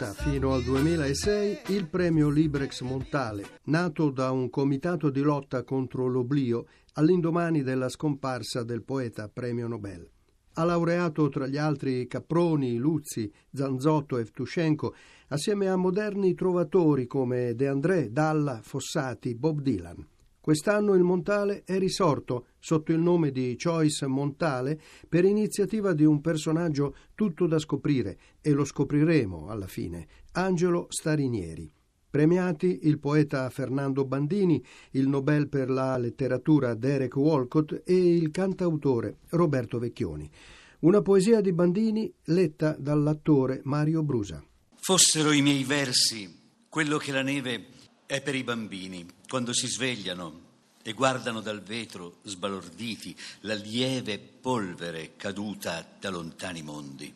Volta, fino al 2006, il premio Librex Montale, nato da un comitato di lotta contro l'oblio all'indomani della scomparsa del poeta premio Nobel. Ha laureato tra gli altri Caproni, Luzzi, Zanzotto e Evtushenko, assieme a moderni trovatori come De André, Dalla, Fossati, Bob Dylan. Quest'anno il Montale è risorto sotto il nome di Choice Montale per iniziativa di un personaggio tutto da scoprire e lo scopriremo alla fine, Angelo Starinieri. Premiati il poeta Fernando Bandini, il Nobel per la letteratura Derek Walcott e il cantautore Roberto Vecchioni. Una poesia di Bandini letta dall'attore Mario Brusa. Fossero i miei versi quello che la neve è per i bambini quando si svegliano e guardano dal vetro sbalorditi la lieve polvere caduta da lontani mondi.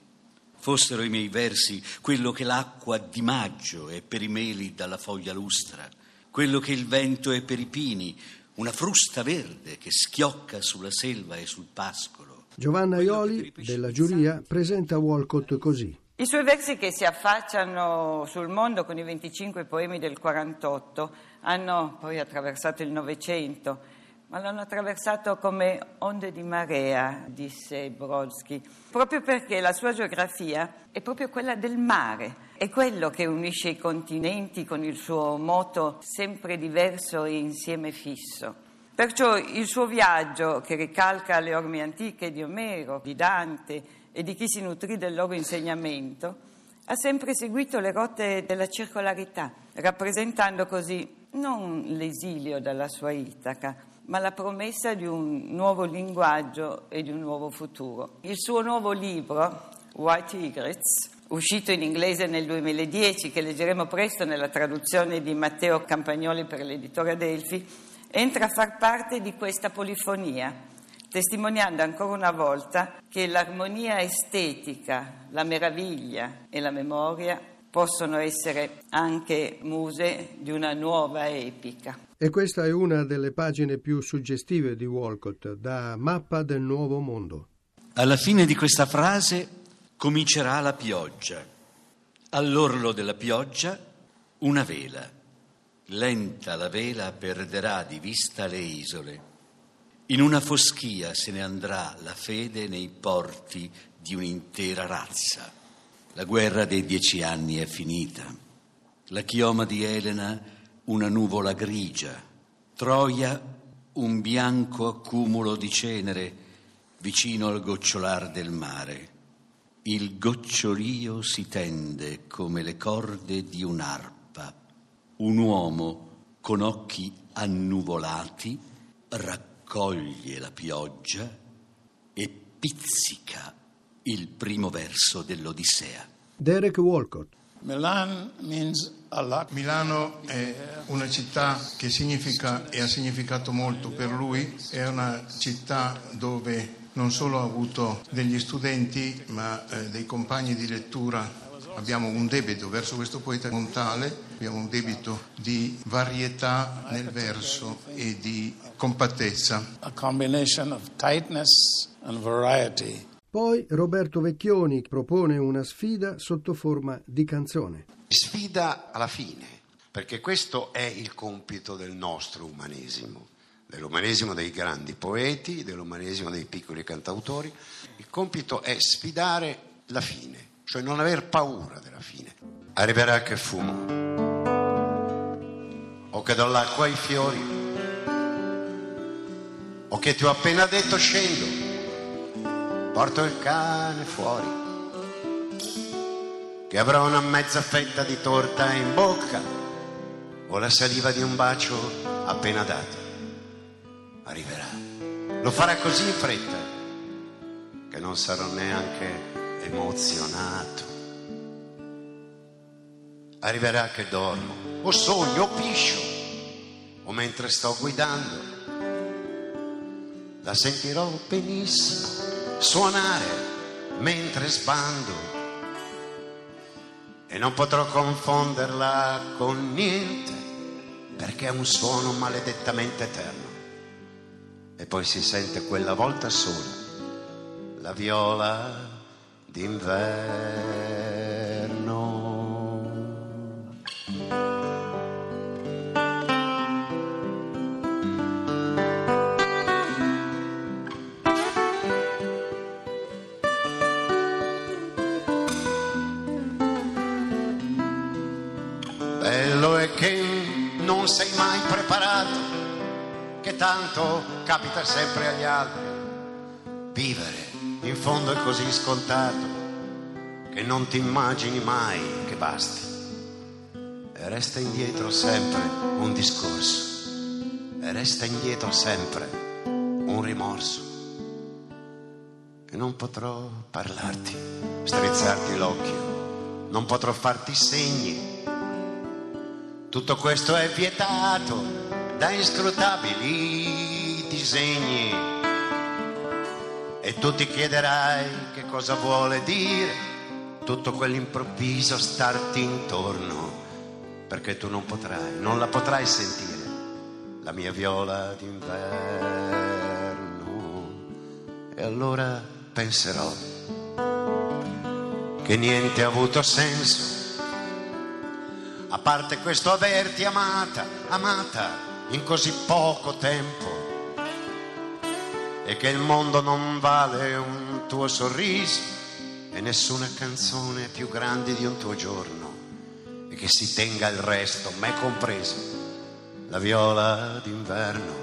Fossero i miei versi quello che l'acqua di maggio è per i meli dalla foglia lustra, quello che il vento è per i pini, una frusta verde che schiocca sulla selva e sul pascolo. Giovanna Ioli, della giuria, presenta Walcott così. I suoi versi che si affacciano sul mondo con i 25 poemi del 48 hanno poi attraversato il Novecento, ma l'hanno attraversato come onde di marea, disse Brodsky, proprio perché la sua geografia è proprio quella del mare, è quello che unisce i continenti con il suo moto sempre diverso e insieme fisso. Perciò il suo viaggio, che ricalca le orme antiche di Omero, di Dante, e di chi si nutrì del loro insegnamento, ha sempre seguito le rotte della circolarità, rappresentando così non l'esilio dalla sua Itaca, ma la promessa di un nuovo linguaggio e di un nuovo futuro. Il suo nuovo libro, White Egrets, uscito in inglese nel 2010, che leggeremo presto nella traduzione di Matteo Campagnoli per l'editore Adelphi, entra a far parte di questa polifonia testimoniando ancora una volta che l'armonia estetica, la meraviglia e la memoria possono essere anche muse di una nuova epica. E questa è una delle pagine più suggestive di Walcott, da Mappa del Nuovo Mondo. Alla fine di questa frase comincerà la pioggia. All'orlo della pioggia una vela. Lenta la vela perderà di vista le isole in una foschia se ne andrà la fede nei porti di un'intera razza. La guerra dei dieci anni è finita. La chioma di Elena una nuvola grigia. Troia un bianco accumulo di cenere vicino al gocciolar del mare. Il gocciolio si tende come le corde di un'arpa. Un uomo con occhi annuvolati raccoglie la pioggia e pizzica il primo verso dell'Odissea. Derek Walcott. Milano è una città che significa e ha significato molto per lui, è una città dove non solo ha avuto degli studenti ma eh, dei compagni di lettura abbiamo un debito verso questo poeta montale, abbiamo un debito di varietà nel verso e di compattezza. A combination of tightness and variety. Poi Roberto Vecchioni propone una sfida sotto forma di canzone. Sfida alla fine, perché questo è il compito del nostro umanesimo, dell'umanesimo dei grandi poeti, dell'umanesimo dei piccoli cantautori. Il compito è sfidare la fine cioè non aver paura della fine. Arriverà che fumo, o che do l'acqua ai fiori, o che ti ho appena detto scendo, porto il cane fuori, che avrò una mezza fetta di torta in bocca, o la saliva di un bacio appena dato. Arriverà. Lo farà così in fretta che non sarò neanche emozionato. Arriverà che dormo, o sogno, o piscio, o mentre sto guidando. la sentirò benissimo suonare mentre sbando e non potrò confonderla con niente perché è un suono maledettamente eterno. E poi si sente quella volta sola la viola d'inverno. Non sei mai preparato, che tanto capita sempre agli altri. Vivere in fondo è così scontato che non ti immagini mai che basti. E resta indietro sempre un discorso, e resta indietro sempre un rimorso. E non potrò parlarti, strizzarti l'occhio, non potrò farti segni tutto questo è vietato da inscrutabili disegni. E tu ti chiederai che cosa vuole dire tutto quell'improvviso starti intorno, perché tu non potrai, non la potrai sentire, la mia viola d'inverno. E allora penserò che niente ha avuto senso a parte questo averti amata, amata in così poco tempo e che il mondo non vale un tuo sorriso e nessuna canzone più grande di un tuo giorno e che si tenga il resto, me compreso, la viola d'inverno.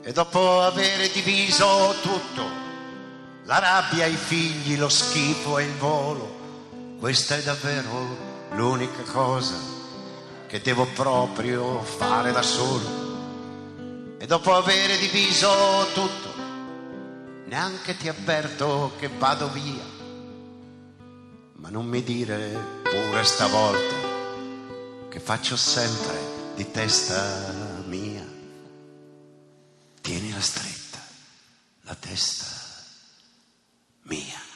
E dopo avere diviso tutto, la rabbia, i figli, lo schifo e il volo, questa è davvero l'unica cosa che devo proprio fare da solo. E dopo avere diviso tutto, neanche ti avverto che vado via. Ma non mi dire pure stavolta che faccio sempre di testa mia. Tienila stretta, la testa mia.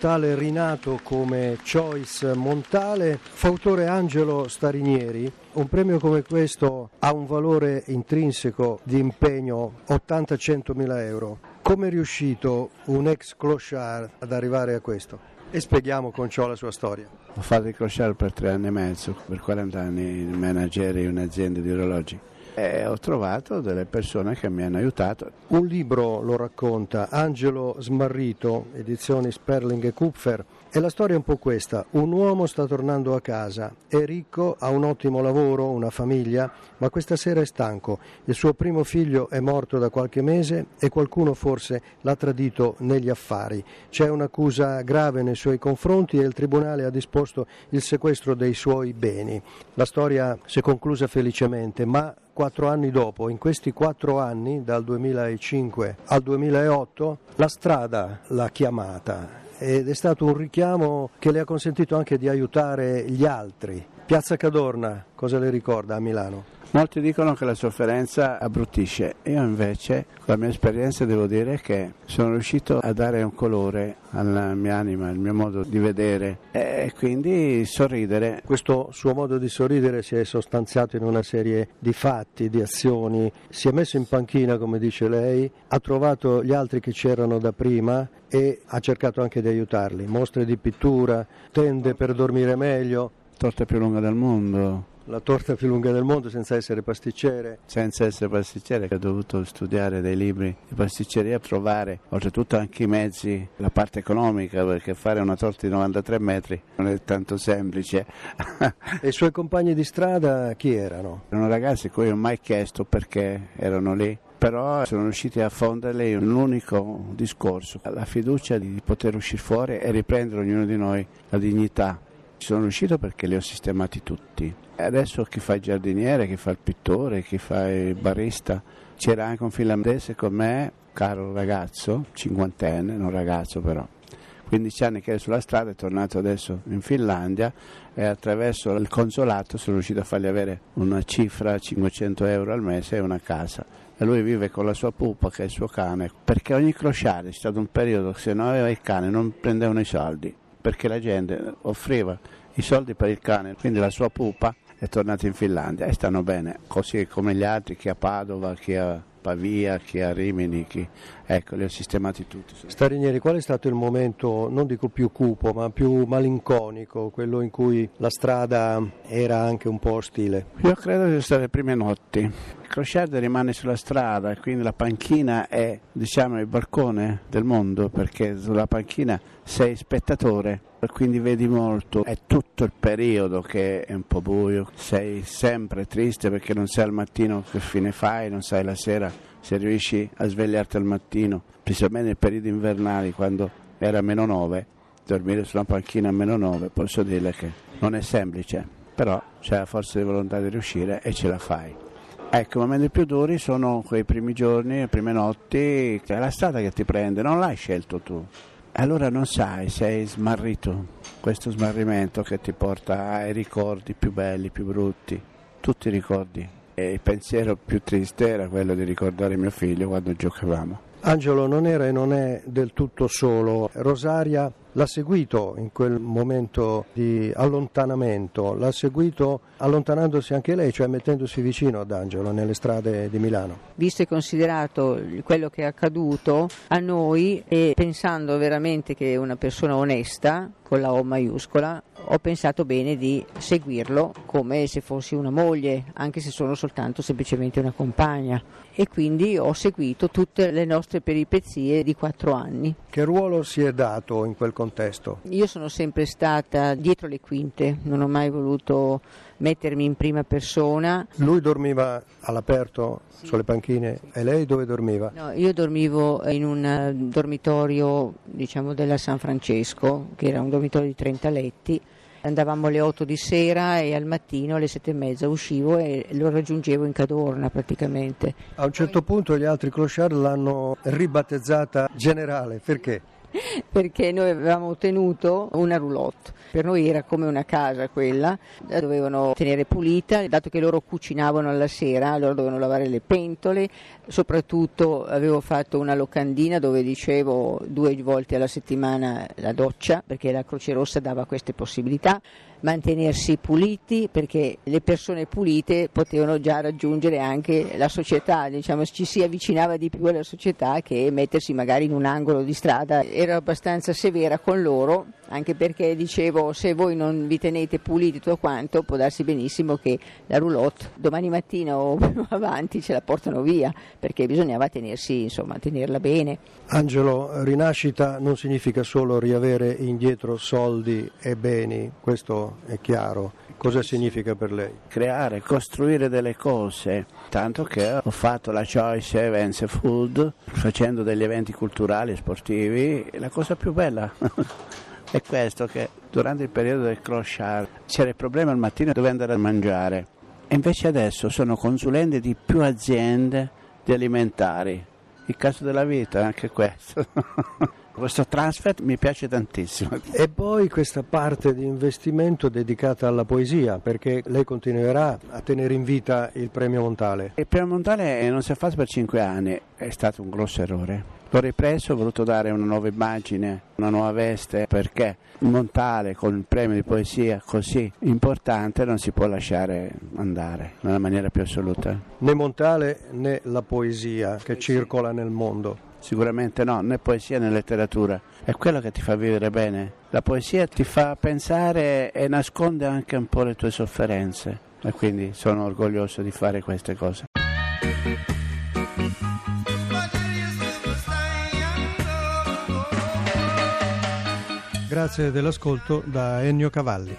Montale rinato come Choice Montale, fautore Angelo Starinieri. Un premio come questo ha un valore intrinseco di impegno 80-100 mila euro. Come è riuscito un ex clochard ad arrivare a questo? E spieghiamo con ciò la sua storia. Ho fatto il clochard per tre anni e mezzo, per 40 anni il manager di un'azienda di orologi e ho trovato delle persone che mi hanno aiutato. Un libro lo racconta Angelo Smarrito, edizioni Sperling e Kupfer. E la storia è un po' questa. Un uomo sta tornando a casa, è ricco, ha un ottimo lavoro, una famiglia, ma questa sera è stanco. Il suo primo figlio è morto da qualche mese e qualcuno forse l'ha tradito negli affari. C'è un'accusa grave nei suoi confronti e il tribunale ha disposto il sequestro dei suoi beni. La storia si è conclusa felicemente, ma quattro anni dopo, in questi quattro anni, dal 2005 al 2008, la strada l'ha chiamata ed è stato un richiamo che le ha consentito anche di aiutare gli altri. Piazza Cadorna, cosa le ricorda a Milano? Molti dicono che la sofferenza abbruttisce, io invece con la mia esperienza devo dire che sono riuscito a dare un colore alla mia anima, al mio modo di vedere e quindi sorridere. Questo suo modo di sorridere si è sostanziato in una serie di fatti, di azioni, si è messo in panchina come dice lei, ha trovato gli altri che c'erano da prima e ha cercato anche di aiutarli, mostre di pittura, tende per dormire meglio. Torta più lunga del mondo, la torta più lunga del mondo senza essere pasticcere. Senza essere pasticcere, ho dovuto studiare dei libri di pasticceria, trovare oltretutto anche i mezzi, la parte economica, perché fare una torta di 93 metri non è tanto semplice. e i suoi compagni di strada chi erano? Erano ragazzi cui ho mai chiesto perché erano lì però sono riusciti a fonderle in un unico discorso, la fiducia di poter uscire fuori e riprendere ognuno di noi la dignità. Ci sono riuscito perché li ho sistemati tutti. Adesso chi fa il giardiniere, chi fa il pittore, chi fa il barista. C'era anche un finlandese con me, caro ragazzo, cinquantenne, non ragazzo però, 15 anni che è sulla strada, è tornato adesso in Finlandia e attraverso il consolato sono riuscito a fargli avere una cifra 500 euro al mese e una casa. E lui vive con la sua pupa che è il suo cane, perché ogni crociata è stato un periodo che se non aveva il cane non prendevano i soldi, perché la gente offriva i soldi per il cane, quindi la sua pupa è tornata in Finlandia e stanno bene, così come gli altri, chi a Padova, chi a Pavia, chi a Rimini, chi... ecco, li ho sistemati tutti. Starinieri, qual è stato il momento, non dico più cupo, ma più malinconico, quello in cui la strada era anche un po' ostile? Io credo che siano state le prime notti. Il crociato rimane sulla strada, quindi la panchina è, diciamo, il balcone del mondo, perché sulla panchina sei spettatore quindi vedi molto, è tutto il periodo che è un po' buio, sei sempre triste perché non sai al mattino che fine fai, non sai la sera se riesci a svegliarti al mattino, principalmente nei periodi invernali quando era meno 9, dormire sulla panchina a meno 9, posso dire che non è semplice, però c'è la forza di volontà di riuscire e ce la fai. Ecco, i momenti più duri sono quei primi giorni, le prime notti, che è la strada che ti prende, non l'hai scelto tu allora non sai, sei smarrito, questo smarrimento che ti porta ai ricordi più belli, più brutti, tutti i ricordi. E il pensiero più triste era quello di ricordare mio figlio quando giocavamo. Angelo non era e non è del tutto solo. Rosaria l'ha seguito in quel momento di allontanamento, l'ha seguito allontanandosi anche lei, cioè mettendosi vicino ad Angelo nelle strade di Milano. Visto e considerato quello che è accaduto a noi e pensando veramente che una persona onesta, con la O maiuscola, ho pensato bene di seguirlo come se fossi una moglie, anche se sono soltanto semplicemente una compagna. E quindi ho seguito tutte le nostre peripezie di quattro anni. Che ruolo si è dato in quel contesto? Io sono sempre stata dietro le quinte, non ho mai voluto mettermi in prima persona. Lui dormiva all'aperto sì. sulle panchine e lei dove dormiva? No, io dormivo in un eh, dormitorio diciamo, della San Francesco, che era un dormitorio di 30 letti andavamo alle 8 di sera e al mattino alle 7 e mezza uscivo e lo raggiungevo in Cadorna praticamente. A un certo punto gli altri clochard l'hanno ribattezzata generale, perché? perché noi avevamo ottenuto una roulotte. Per noi era come una casa quella, la dovevano tenere pulita, dato che loro cucinavano alla sera, loro dovevano lavare le pentole, soprattutto avevo fatto una locandina dove dicevo due volte alla settimana la doccia, perché la Croce Rossa dava queste possibilità mantenersi puliti perché le persone pulite potevano già raggiungere anche la società, diciamo, ci si avvicinava di più alla società che mettersi magari in un angolo di strada. Ero abbastanza severa con loro, anche perché dicevo se voi non vi tenete puliti tutto quanto può darsi benissimo che la roulotte domani mattina o più avanti ce la portano via, perché bisognava tenersi, insomma, tenerla bene. Angelo, rinascita non significa solo riavere indietro soldi e beni, questo è chiaro. Cosa significa per lei? Creare, costruire delle cose, tanto che ho fatto la Choice Events Food facendo degli eventi culturali e sportivi. La cosa più bella è questo che durante il periodo del crociare c'era il problema al mattino dove andare a mangiare. E invece adesso sono consulente di più aziende di alimentari. Il caso della vita è anche questo. Questo transfer mi piace tantissimo. E poi questa parte di investimento dedicata alla poesia, perché lei continuerà a tenere in vita il premio Montale. Il premio Montale non si è fatto per cinque anni, è stato un grosso errore. L'ho ripreso, ho voluto dare una nuova immagine, una nuova veste, perché Montale con il premio di poesia così importante non si può lasciare andare nella maniera più assoluta. Né Montale né la poesia che circola nel mondo. Sicuramente no, né poesia né letteratura. È quello che ti fa vivere bene. La poesia ti fa pensare e nasconde anche un po' le tue sofferenze. E quindi sono orgoglioso di fare queste cose. Grazie dell'ascolto da Ennio Cavalli.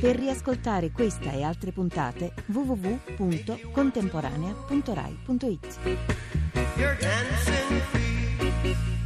Per riascoltare questa e altre puntate www.contemporanea.rai.it your dancing feet.